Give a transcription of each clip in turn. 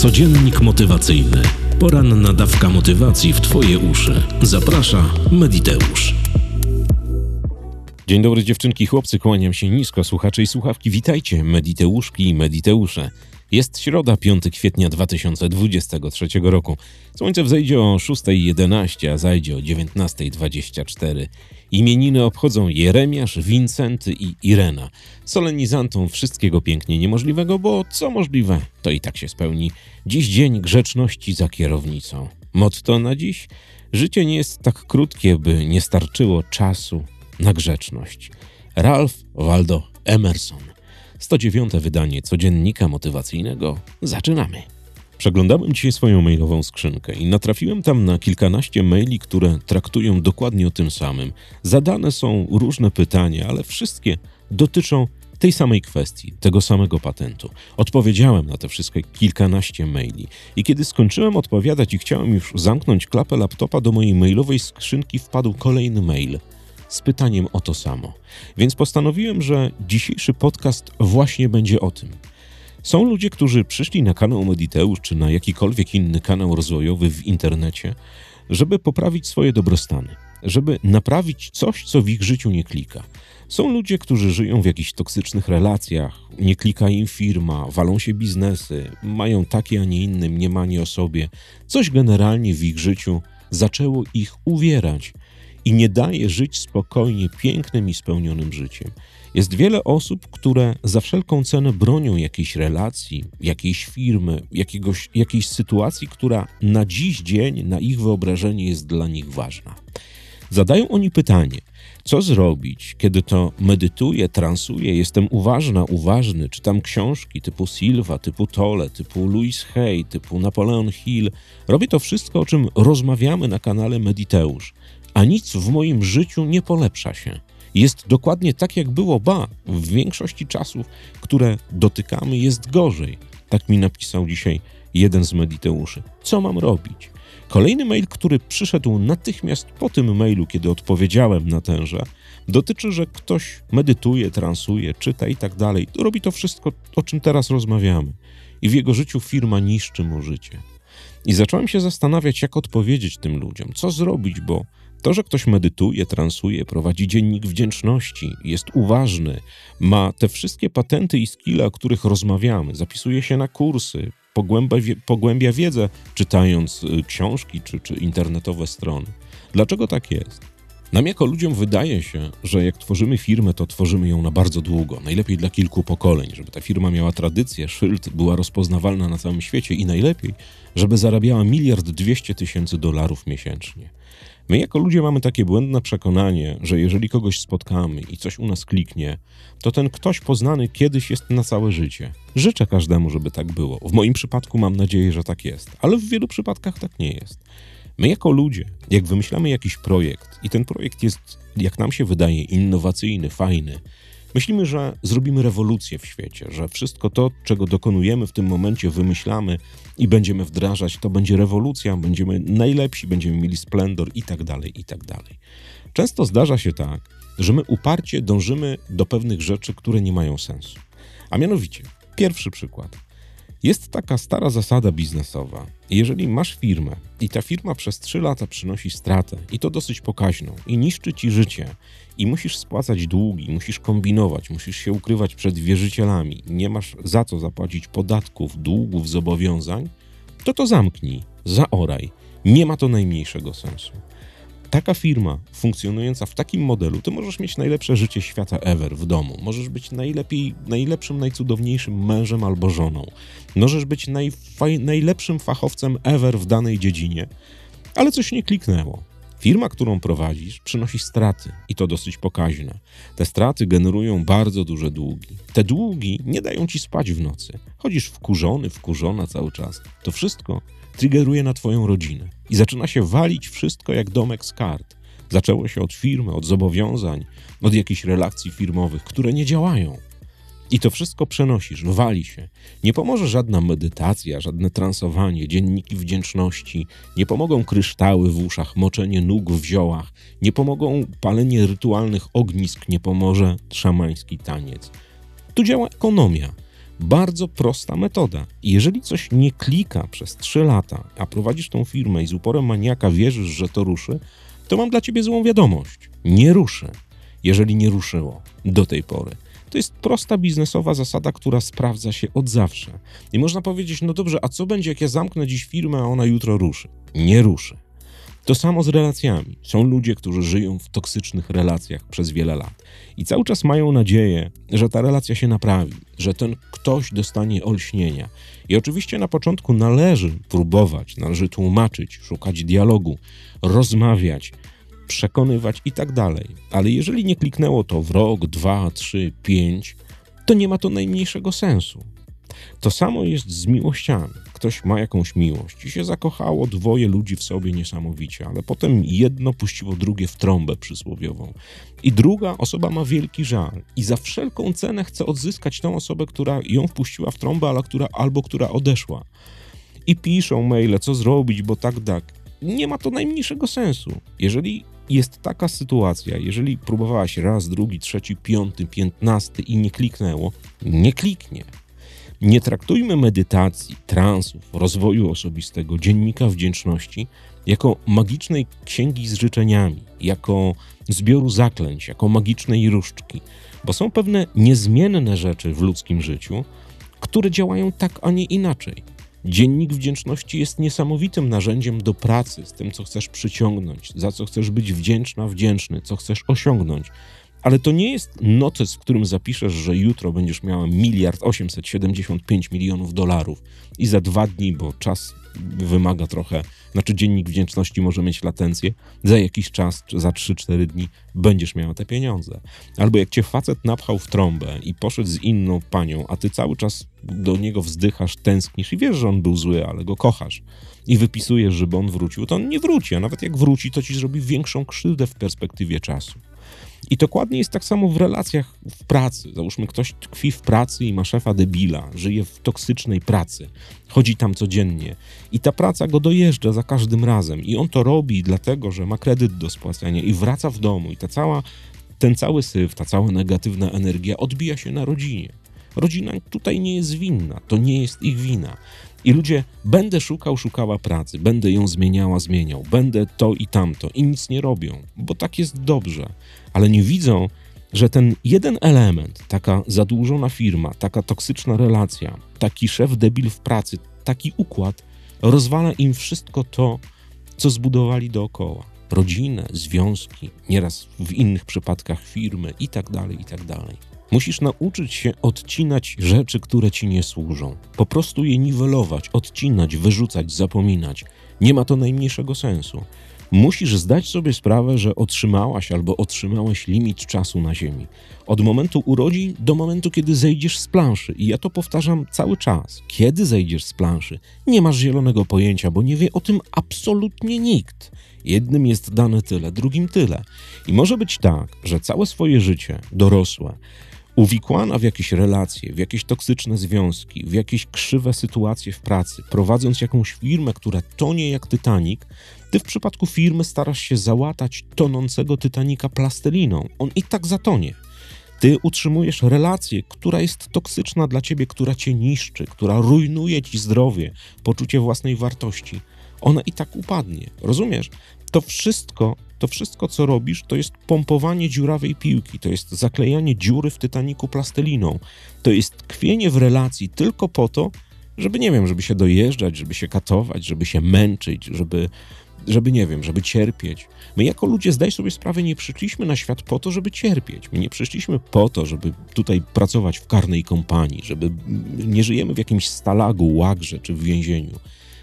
Codziennik motywacyjny. Poranna dawka motywacji w Twoje uszy. Zaprasza Mediteusz. Dzień dobry dziewczynki, chłopcy, kłaniam się nisko, słuchacze i słuchawki. Witajcie, Mediteuszki i Mediteusze. Jest środa, 5 kwietnia 2023 roku. Słońce wzejdzie o 6.11, a zajdzie o 19.24. Imieniny obchodzą Jeremiasz, Wincenty i Irena. Solenizantom wszystkiego pięknie niemożliwego, bo co możliwe, to i tak się spełni. Dziś dzień grzeczności za kierownicą. Motto na dziś? Życie nie jest tak krótkie, by nie starczyło czasu na grzeczność. Ralph Waldo Emerson. 109. wydanie codziennika motywacyjnego. Zaczynamy. Przeglądałem dzisiaj swoją mailową skrzynkę i natrafiłem tam na kilkanaście maili, które traktują dokładnie o tym samym. Zadane są różne pytania, ale wszystkie dotyczą tej samej kwestii, tego samego patentu. Odpowiedziałem na te wszystkie kilkanaście maili i kiedy skończyłem odpowiadać i chciałem już zamknąć klapę laptopa, do mojej mailowej skrzynki wpadł kolejny mail – z pytaniem o to samo. Więc postanowiłem, że dzisiejszy podcast właśnie będzie o tym. Są ludzie, którzy przyszli na kanał Mediteusz czy na jakikolwiek inny kanał rozwojowy w internecie, żeby poprawić swoje dobrostany, żeby naprawić coś, co w ich życiu nie klika. Są ludzie, którzy żyją w jakichś toksycznych relacjach, nie klika im firma, walą się biznesy, mają takie, a nie inne mniemanie o sobie. Coś generalnie w ich życiu zaczęło ich uwierać i nie daje żyć spokojnie, pięknym i spełnionym życiem. Jest wiele osób, które za wszelką cenę bronią jakiejś relacji, jakiejś firmy, jakiegoś, jakiejś sytuacji, która na dziś dzień, na ich wyobrażenie jest dla nich ważna. Zadają oni pytanie, co zrobić, kiedy to medytuję, transuję, jestem uważna, uważny, czytam książki typu Silva, typu Tolle, typu Louis Hay, typu Napoleon Hill. Robię to wszystko, o czym rozmawiamy na kanale Mediteusz a nic w moim życiu nie polepsza się. Jest dokładnie tak, jak było, ba, w większości czasów, które dotykamy, jest gorzej. Tak mi napisał dzisiaj jeden z mediteuszy. Co mam robić? Kolejny mail, który przyszedł natychmiast po tym mailu, kiedy odpowiedziałem na tenże, dotyczy, że ktoś medytuje, transuje, czyta i tak dalej. Robi to wszystko, o czym teraz rozmawiamy. I w jego życiu firma niszczy mu życie. I zacząłem się zastanawiać, jak odpowiedzieć tym ludziom, co zrobić, bo to, że ktoś medytuje, transuje, prowadzi dziennik wdzięczności, jest uważny, ma te wszystkie patenty i skille, o których rozmawiamy, zapisuje się na kursy, pogłębia, pogłębia wiedzę, czytając y, książki czy, czy internetowe strony. Dlaczego tak jest? Nam jako ludziom wydaje się, że jak tworzymy firmę, to tworzymy ją na bardzo długo, najlepiej dla kilku pokoleń, żeby ta firma miała tradycję, szyld, była rozpoznawalna na całym świecie i najlepiej, żeby zarabiała miliard dwieście tysięcy dolarów miesięcznie. My jako ludzie mamy takie błędne przekonanie, że jeżeli kogoś spotkamy i coś u nas kliknie, to ten ktoś poznany kiedyś jest na całe życie. Życzę każdemu, żeby tak było. W moim przypadku mam nadzieję, że tak jest, ale w wielu przypadkach tak nie jest. My jako ludzie, jak wymyślamy jakiś projekt i ten projekt jest, jak nam się wydaje, innowacyjny, fajny, Myślimy, że zrobimy rewolucję w świecie, że wszystko to, czego dokonujemy w tym momencie, wymyślamy i będziemy wdrażać, to będzie rewolucja, będziemy najlepsi, będziemy mieli splendor i tak dalej, i tak dalej. Często zdarza się tak, że my uparcie dążymy do pewnych rzeczy, które nie mają sensu. A mianowicie, pierwszy przykład. Jest taka stara zasada biznesowa. Jeżeli masz firmę i ta firma przez 3 lata przynosi stratę, i to dosyć pokaźną, i niszczy ci życie, i musisz spłacać długi, musisz kombinować, musisz się ukrywać przed wierzycielami, nie masz za co zapłacić podatków, długów, zobowiązań, to to zamknij, zaoraj. Nie ma to najmniejszego sensu taka firma funkcjonująca w takim modelu, ty możesz mieć najlepsze życie świata ever w domu. Możesz być najlepiej, najlepszym, najcudowniejszym mężem albo żoną. Możesz być najlepszym fachowcem ever w danej dziedzinie, ale coś nie kliknęło. Firma, którą prowadzisz, przynosi straty i to dosyć pokaźne. Te straty generują bardzo duże długi. Te długi nie dają ci spać w nocy. Chodzisz wkurzony, wkurzona cały czas. To wszystko triggeruje na twoją rodzinę i zaczyna się walić wszystko jak domek z kart. Zaczęło się od firmy, od zobowiązań, od jakichś relacji firmowych, które nie działają. I to wszystko przenosisz, wali się. Nie pomoże żadna medytacja, żadne transowanie, dzienniki wdzięczności, nie pomogą kryształy w uszach, moczenie nóg w ziołach, nie pomogą palenie rytualnych ognisk, nie pomoże szamański taniec. Tu działa ekonomia. Bardzo prosta metoda. Jeżeli coś nie klika przez 3 lata, a prowadzisz tą firmę i z uporem maniaka wierzysz, że to ruszy, to mam dla ciebie złą wiadomość. Nie ruszy, jeżeli nie ruszyło do tej pory. To jest prosta biznesowa zasada, która sprawdza się od zawsze. I można powiedzieć, no dobrze, a co będzie, jak ja zamknę dziś firmę, a ona jutro ruszy? Nie ruszy. To samo z relacjami. Są ludzie, którzy żyją w toksycznych relacjach przez wiele lat i cały czas mają nadzieję, że ta relacja się naprawi, że ten ktoś dostanie olśnienia. I oczywiście na początku należy próbować, należy tłumaczyć, szukać dialogu, rozmawiać, przekonywać i tak dalej. Ale jeżeli nie kliknęło to w rok, dwa, trzy, pięć, to nie ma to najmniejszego sensu. To samo jest z miłościami. Ktoś ma jakąś miłość i się zakochało dwoje ludzi w sobie niesamowicie, ale potem jedno puściło drugie w trąbę przysłowiową. I druga osoba ma wielki żal i za wszelką cenę chce odzyskać tą osobę, która ją wpuściła w trąbę, ale która, albo która odeszła. I piszą maile, co zrobić, bo tak, tak. Nie ma to najmniejszego sensu. Jeżeli jest taka sytuacja, jeżeli próbowałaś raz, drugi, trzeci, piąty, piętnasty i nie kliknęło, nie kliknie. Nie traktujmy medytacji, transów, rozwoju osobistego, dziennika wdzięczności jako magicznej księgi z życzeniami, jako zbioru zaklęć, jako magicznej różdżki, bo są pewne niezmienne rzeczy w ludzkim życiu, które działają tak, a nie inaczej. Dziennik wdzięczności jest niesamowitym narzędziem do pracy z tym, co chcesz przyciągnąć, za co chcesz być wdzięczna, wdzięczny, co chcesz osiągnąć. Ale to nie jest notes, w którym zapiszesz, że jutro będziesz miała miliard 875 milionów dolarów i za dwa dni, bo czas wymaga trochę, znaczy dziennik wdzięczności może mieć latencję, za jakiś czas, za 3-4 dni będziesz miała te pieniądze. Albo jak cię facet napchał w trąbę i poszedł z inną panią, a ty cały czas do niego wzdychasz, tęsknisz i wiesz, że on był zły, ale go kochasz i wypisujesz, żeby on wrócił, to on nie wróci, a nawet jak wróci, to ci zrobi większą krzywdę w perspektywie czasu. I dokładnie jest tak samo w relacjach w pracy. Załóżmy, ktoś tkwi w pracy i ma szefa debila, żyje w toksycznej pracy, chodzi tam codziennie i ta praca go dojeżdża za każdym razem. I on to robi dlatego, że ma kredyt do spłacania i wraca w domu i ta cała, ten cały syf, ta cała negatywna energia odbija się na rodzinie. Rodzina tutaj nie jest winna, to nie jest ich wina. I ludzie, będę szukał, szukała pracy, będę ją zmieniała, zmieniał, będę to i tamto i nic nie robią, bo tak jest dobrze, ale nie widzą, że ten jeden element, taka zadłużona firma, taka toksyczna relacja, taki szef debil w pracy, taki układ rozwala im wszystko to, co zbudowali dookoła. Rodzinę, związki, nieraz w innych przypadkach firmy i tak Musisz nauczyć się odcinać rzeczy, które ci nie służą. Po prostu je niwelować, odcinać, wyrzucać, zapominać. Nie ma to najmniejszego sensu. Musisz zdać sobie sprawę, że otrzymałaś albo otrzymałeś limit czasu na Ziemi. Od momentu urodzin do momentu, kiedy zejdziesz z planszy. I ja to powtarzam cały czas. Kiedy zejdziesz z planszy? Nie masz zielonego pojęcia, bo nie wie o tym absolutnie nikt. Jednym jest dane tyle, drugim tyle. I może być tak, że całe swoje życie dorosłe uwikłana w jakieś relacje, w jakieś toksyczne związki, w jakieś krzywe sytuacje w pracy, prowadząc jakąś firmę, która tonie jak Titanic, ty w przypadku firmy starasz się załatać tonącego Titanica plastelliną. On i tak zatonie. Ty utrzymujesz relację, która jest toksyczna dla ciebie, która cię niszczy, która rujnuje ci zdrowie, poczucie własnej wartości. Ona i tak upadnie. Rozumiesz? To wszystko to wszystko, co robisz, to jest pompowanie dziurawej piłki, to jest zaklejanie dziury w Titaniku plasteliną, to jest tkwienie w relacji tylko po to, żeby, nie wiem, żeby się dojeżdżać, żeby się katować, żeby się męczyć, żeby, żeby nie wiem, żeby cierpieć. My jako ludzie, zdaj sobie sprawę, nie przyszliśmy na świat po to, żeby cierpieć. My nie przyszliśmy po to, żeby tutaj pracować w karnej kompanii, żeby nie żyjemy w jakimś stalagu, łagrze czy w więzieniu.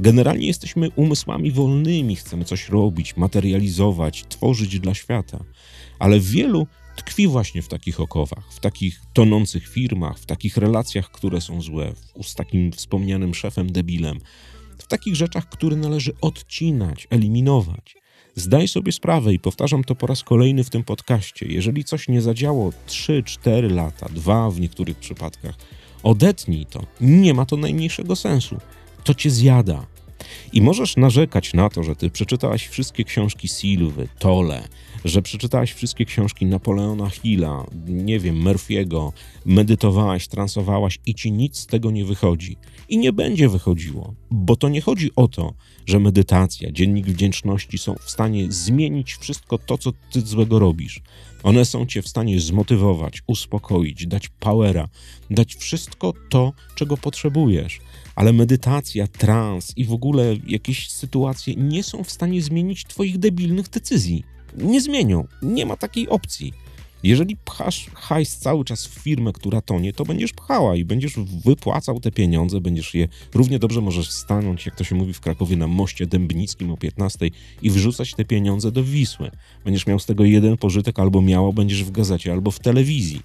Generalnie jesteśmy umysłami wolnymi, chcemy coś robić, materializować, tworzyć dla świata. Ale wielu tkwi właśnie w takich okowach, w takich tonących firmach, w takich relacjach, które są złe, z takim wspomnianym szefem debilem, w takich rzeczach, które należy odcinać, eliminować. Zdaj sobie sprawę i powtarzam to po raz kolejny w tym podcaście. Jeżeli coś nie zadziało 3-4 lata, dwa w niektórych przypadkach, odetnij to. Nie ma to najmniejszego sensu to cię zjada. I możesz narzekać na to, że ty przeczytałaś wszystkie książki Silwy, Tole, że przeczytałaś wszystkie książki Napoleona Hilla, nie wiem, Murphy'ego, medytowałaś, transowałaś i ci nic z tego nie wychodzi. I nie będzie wychodziło, bo to nie chodzi o to, że medytacja, dziennik wdzięczności są w stanie zmienić wszystko to, co ty złego robisz. One są cię w stanie zmotywować, uspokoić, dać powera, dać wszystko to, czego potrzebujesz. Ale medytacja, trans i w ogóle jakieś sytuacje nie są w stanie zmienić twoich debilnych decyzji. Nie zmienią. Nie ma takiej opcji. Jeżeli pchasz hajs cały czas w firmę, która tonie, to będziesz pchała i będziesz wypłacał te pieniądze, będziesz je równie dobrze możesz stanąć, jak to się mówi w Krakowie, na moście dębnickim o 15 i wrzucać te pieniądze do Wisły. Będziesz miał z tego jeden pożytek, albo miało będziesz w gazecie, albo w telewizji.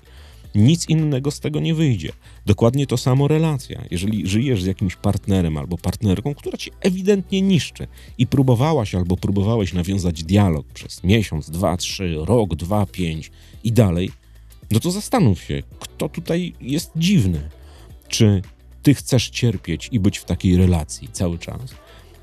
Nic innego z tego nie wyjdzie. Dokładnie to samo relacja. Jeżeli żyjesz z jakimś partnerem albo partnerką, która ci ewidentnie niszczy i próbowałaś albo próbowałeś nawiązać dialog przez miesiąc, dwa, trzy, rok, dwa, pięć i dalej, no to zastanów się, kto tutaj jest dziwny. Czy ty chcesz cierpieć i być w takiej relacji cały czas?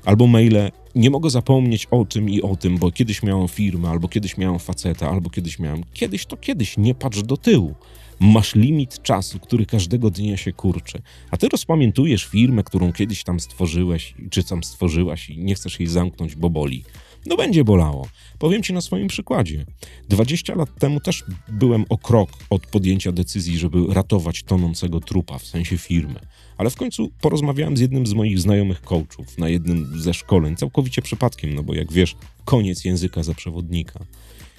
Albo maile, nie mogę zapomnieć o tym i o tym, bo kiedyś miałem firmę, albo kiedyś miałem faceta, albo kiedyś miałem. Kiedyś to kiedyś, nie patrz do tyłu. Masz limit czasu, który każdego dnia się kurczy. A ty rozpamiętujesz firmę, którą kiedyś tam stworzyłeś, czy tam stworzyłaś i nie chcesz jej zamknąć, bo boli. No będzie bolało. Powiem ci na swoim przykładzie. 20 lat temu też byłem o krok od podjęcia decyzji, żeby ratować tonącego trupa, w sensie firmy. Ale w końcu porozmawiałem z jednym z moich znajomych coachów na jednym ze szkoleń, całkowicie przypadkiem, no bo jak wiesz, koniec języka za przewodnika.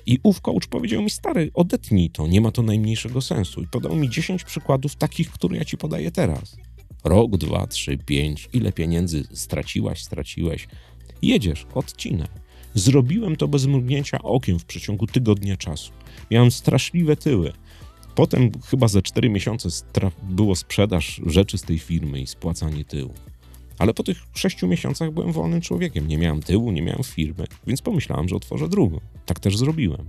I ów coach powiedział mi, stary, odetnij to, nie ma to najmniejszego sensu. I podał mi 10 przykładów takich, które ja ci podaję teraz. Rok, dwa, trzy, pięć, ile pieniędzy straciłaś, straciłeś. Jedziesz, odcinaj. Zrobiłem to bez mrugnięcia okiem w przeciągu tygodnia czasu. Miałem straszliwe tyły. Potem chyba za 4 miesiące było sprzedaż rzeczy z tej firmy i spłacanie tyłu. Ale po tych 6 miesiącach byłem wolnym człowiekiem. Nie miałem tyłu, nie miałem firmy, więc pomyślałem, że otworzę drugą. Tak też zrobiłem.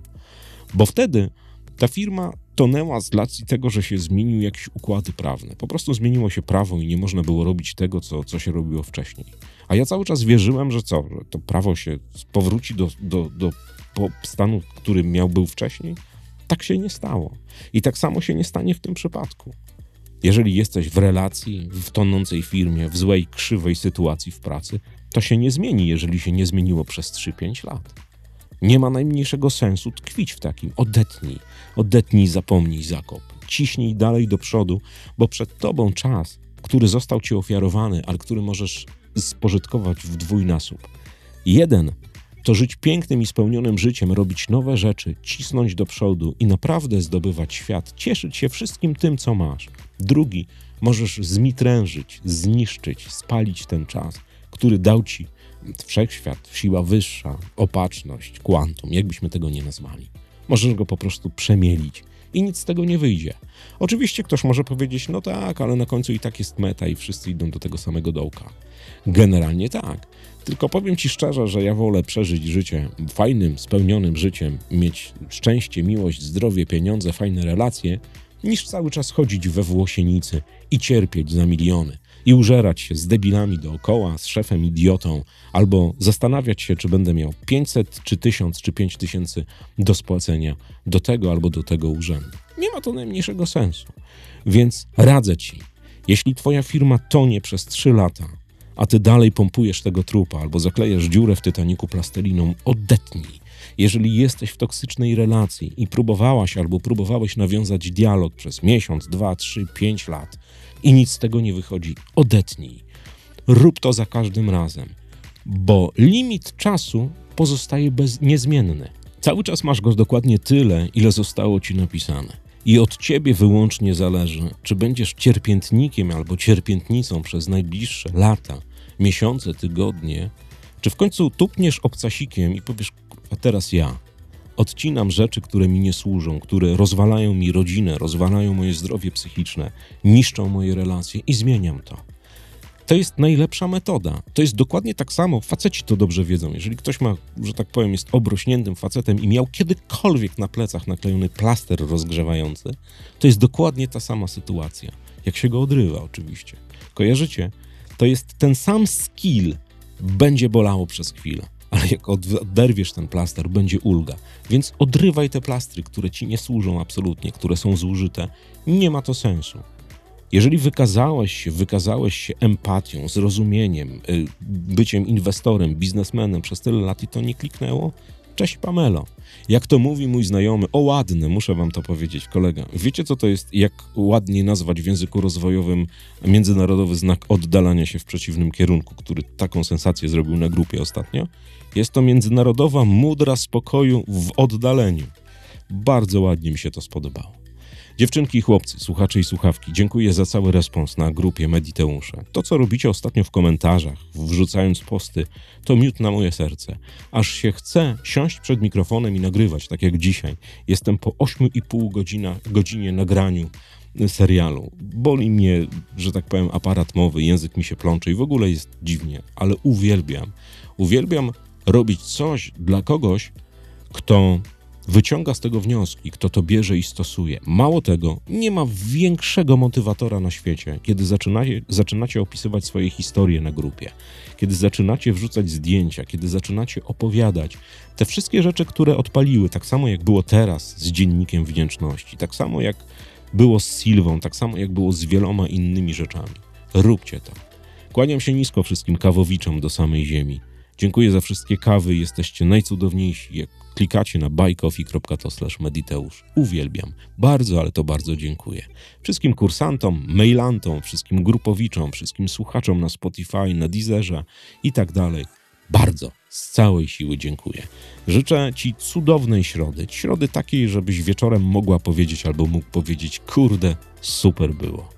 Bo wtedy ta firma tonęła z racji tego, że się zmieniły jakieś układy prawne. Po prostu zmieniło się prawo i nie można było robić tego, co, co się robiło wcześniej. A ja cały czas wierzyłem, że co, że to prawo się powróci do, do, do stanu, który miał był wcześniej. Tak się nie stało. I tak samo się nie stanie w tym przypadku. Jeżeli jesteś w relacji, w tonącej firmie, w złej, krzywej sytuacji w pracy, to się nie zmieni, jeżeli się nie zmieniło przez 3-5 lat. Nie ma najmniejszego sensu tkwić w takim. Odetnij, odetnij, zapomnij, zakop. Ciśnij dalej do przodu, bo przed tobą czas, który został ci ofiarowany, ale który możesz spożytkować w dwójnasób. Jeden to żyć pięknym i spełnionym życiem, robić nowe rzeczy, cisnąć do przodu i naprawdę zdobywać świat, cieszyć się wszystkim tym, co masz. Drugi, możesz zmitrężyć, zniszczyć, spalić ten czas, który dał ci wszechświat, siła wyższa, opatrzność, kwantum, jakbyśmy tego nie nazwali. Możesz go po prostu przemielić i nic z tego nie wyjdzie. Oczywiście ktoś może powiedzieć, no tak, ale na końcu i tak jest meta i wszyscy idą do tego samego dołka. Generalnie tak. Tylko powiem ci szczerze, że ja wolę przeżyć życie fajnym, spełnionym życiem, mieć szczęście, miłość, zdrowie, pieniądze, fajne relacje, niż cały czas chodzić we włosienicy i cierpieć za miliony i użerać się z debilami dookoła, z szefem idiotą, albo zastanawiać się, czy będę miał 500, czy 1000, czy 5000 do spłacenia do tego albo do tego urzędu. Nie ma to najmniejszego sensu. Więc radzę ci, jeśli twoja firma tonie przez 3 lata, a ty dalej pompujesz tego trupa albo zaklejasz dziurę w Titaniku plasteliną, odetnij. Jeżeli jesteś w toksycznej relacji i próbowałaś albo próbowałeś nawiązać dialog przez miesiąc, dwa, trzy, pięć lat i nic z tego nie wychodzi, odetnij. Rób to za każdym razem, bo limit czasu pozostaje bez, niezmienny. Cały czas masz go dokładnie tyle, ile zostało ci napisane. I od ciebie wyłącznie zależy, czy będziesz cierpiętnikiem albo cierpiętnicą przez najbliższe lata, miesiące, tygodnie, czy w końcu tupniesz obcasikiem i powiesz, a teraz ja. Odcinam rzeczy, które mi nie służą, które rozwalają mi rodzinę, rozwalają moje zdrowie psychiczne, niszczą moje relacje i zmieniam to. To jest najlepsza metoda. To jest dokładnie tak samo. Faceci to dobrze wiedzą. Jeżeli ktoś ma, że tak powiem, jest obrośniętym facetem i miał kiedykolwiek na plecach naklejony plaster rozgrzewający, to jest dokładnie ta sama sytuacja. Jak się go odrywa, oczywiście. Kojarzycie? To jest ten sam skill, Będzie bolało przez chwilę, ale jak od- oderwiesz ten plaster, będzie ulga. Więc odrywaj te plastry, które ci nie służą absolutnie, które są zużyte. Nie ma to sensu. Jeżeli wykazałeś się, wykazałeś się empatią, zrozumieniem, y, byciem inwestorem, biznesmenem przez tyle lat i to nie kliknęło, cześć Pamelo. Jak to mówi mój znajomy, o ładne, muszę wam to powiedzieć, kolega. Wiecie co to jest, jak ładniej nazwać w języku rozwojowym międzynarodowy znak oddalania się w przeciwnym kierunku, który taką sensację zrobił na grupie ostatnio? Jest to międzynarodowa mudra spokoju w oddaleniu. Bardzo ładnie mi się to spodobało. Dziewczynki i chłopcy, słuchacze i słuchawki, dziękuję za cały respons na grupie Mediteusze. To, co robicie ostatnio w komentarzach, wrzucając posty, to miód na moje serce. Aż się chce siąść przed mikrofonem i nagrywać, tak jak dzisiaj. Jestem po 8,5 godzina, godzinie nagraniu serialu. Boli mnie, że tak powiem, aparat mowy, język mi się plącze i w ogóle jest dziwnie, ale uwielbiam. Uwielbiam robić coś dla kogoś, kto wyciąga z tego wnioski, kto to bierze i stosuje. Mało tego, nie ma większego motywatora na świecie, kiedy zaczynacie, zaczynacie opisywać swoje historie na grupie, kiedy zaczynacie wrzucać zdjęcia, kiedy zaczynacie opowiadać te wszystkie rzeczy, które odpaliły, tak samo jak było teraz z Dziennikiem Wdzięczności, tak samo jak było z Sylwą, tak samo jak było z wieloma innymi rzeczami. Róbcie to. Kłaniam się nisko wszystkim kawowiczom do samej ziemi. Dziękuję za wszystkie kawy, jesteście najcudowniejsi. Jak klikacie na buycoffee.to mediteusz. Uwielbiam. Bardzo, ale to bardzo dziękuję. Wszystkim kursantom, mailantom, wszystkim grupowiczom, wszystkim słuchaczom na Spotify, na Deezerze i tak dalej. Bardzo, z całej siły dziękuję. Życzę Ci cudownej środy. Środy takiej, żebyś wieczorem mogła powiedzieć albo mógł powiedzieć, kurde, super było.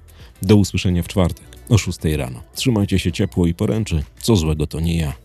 Do usłyszenia w czwartek o 6 rano. Trzymajcie się ciepło i poręczy. Co złego to nie ja.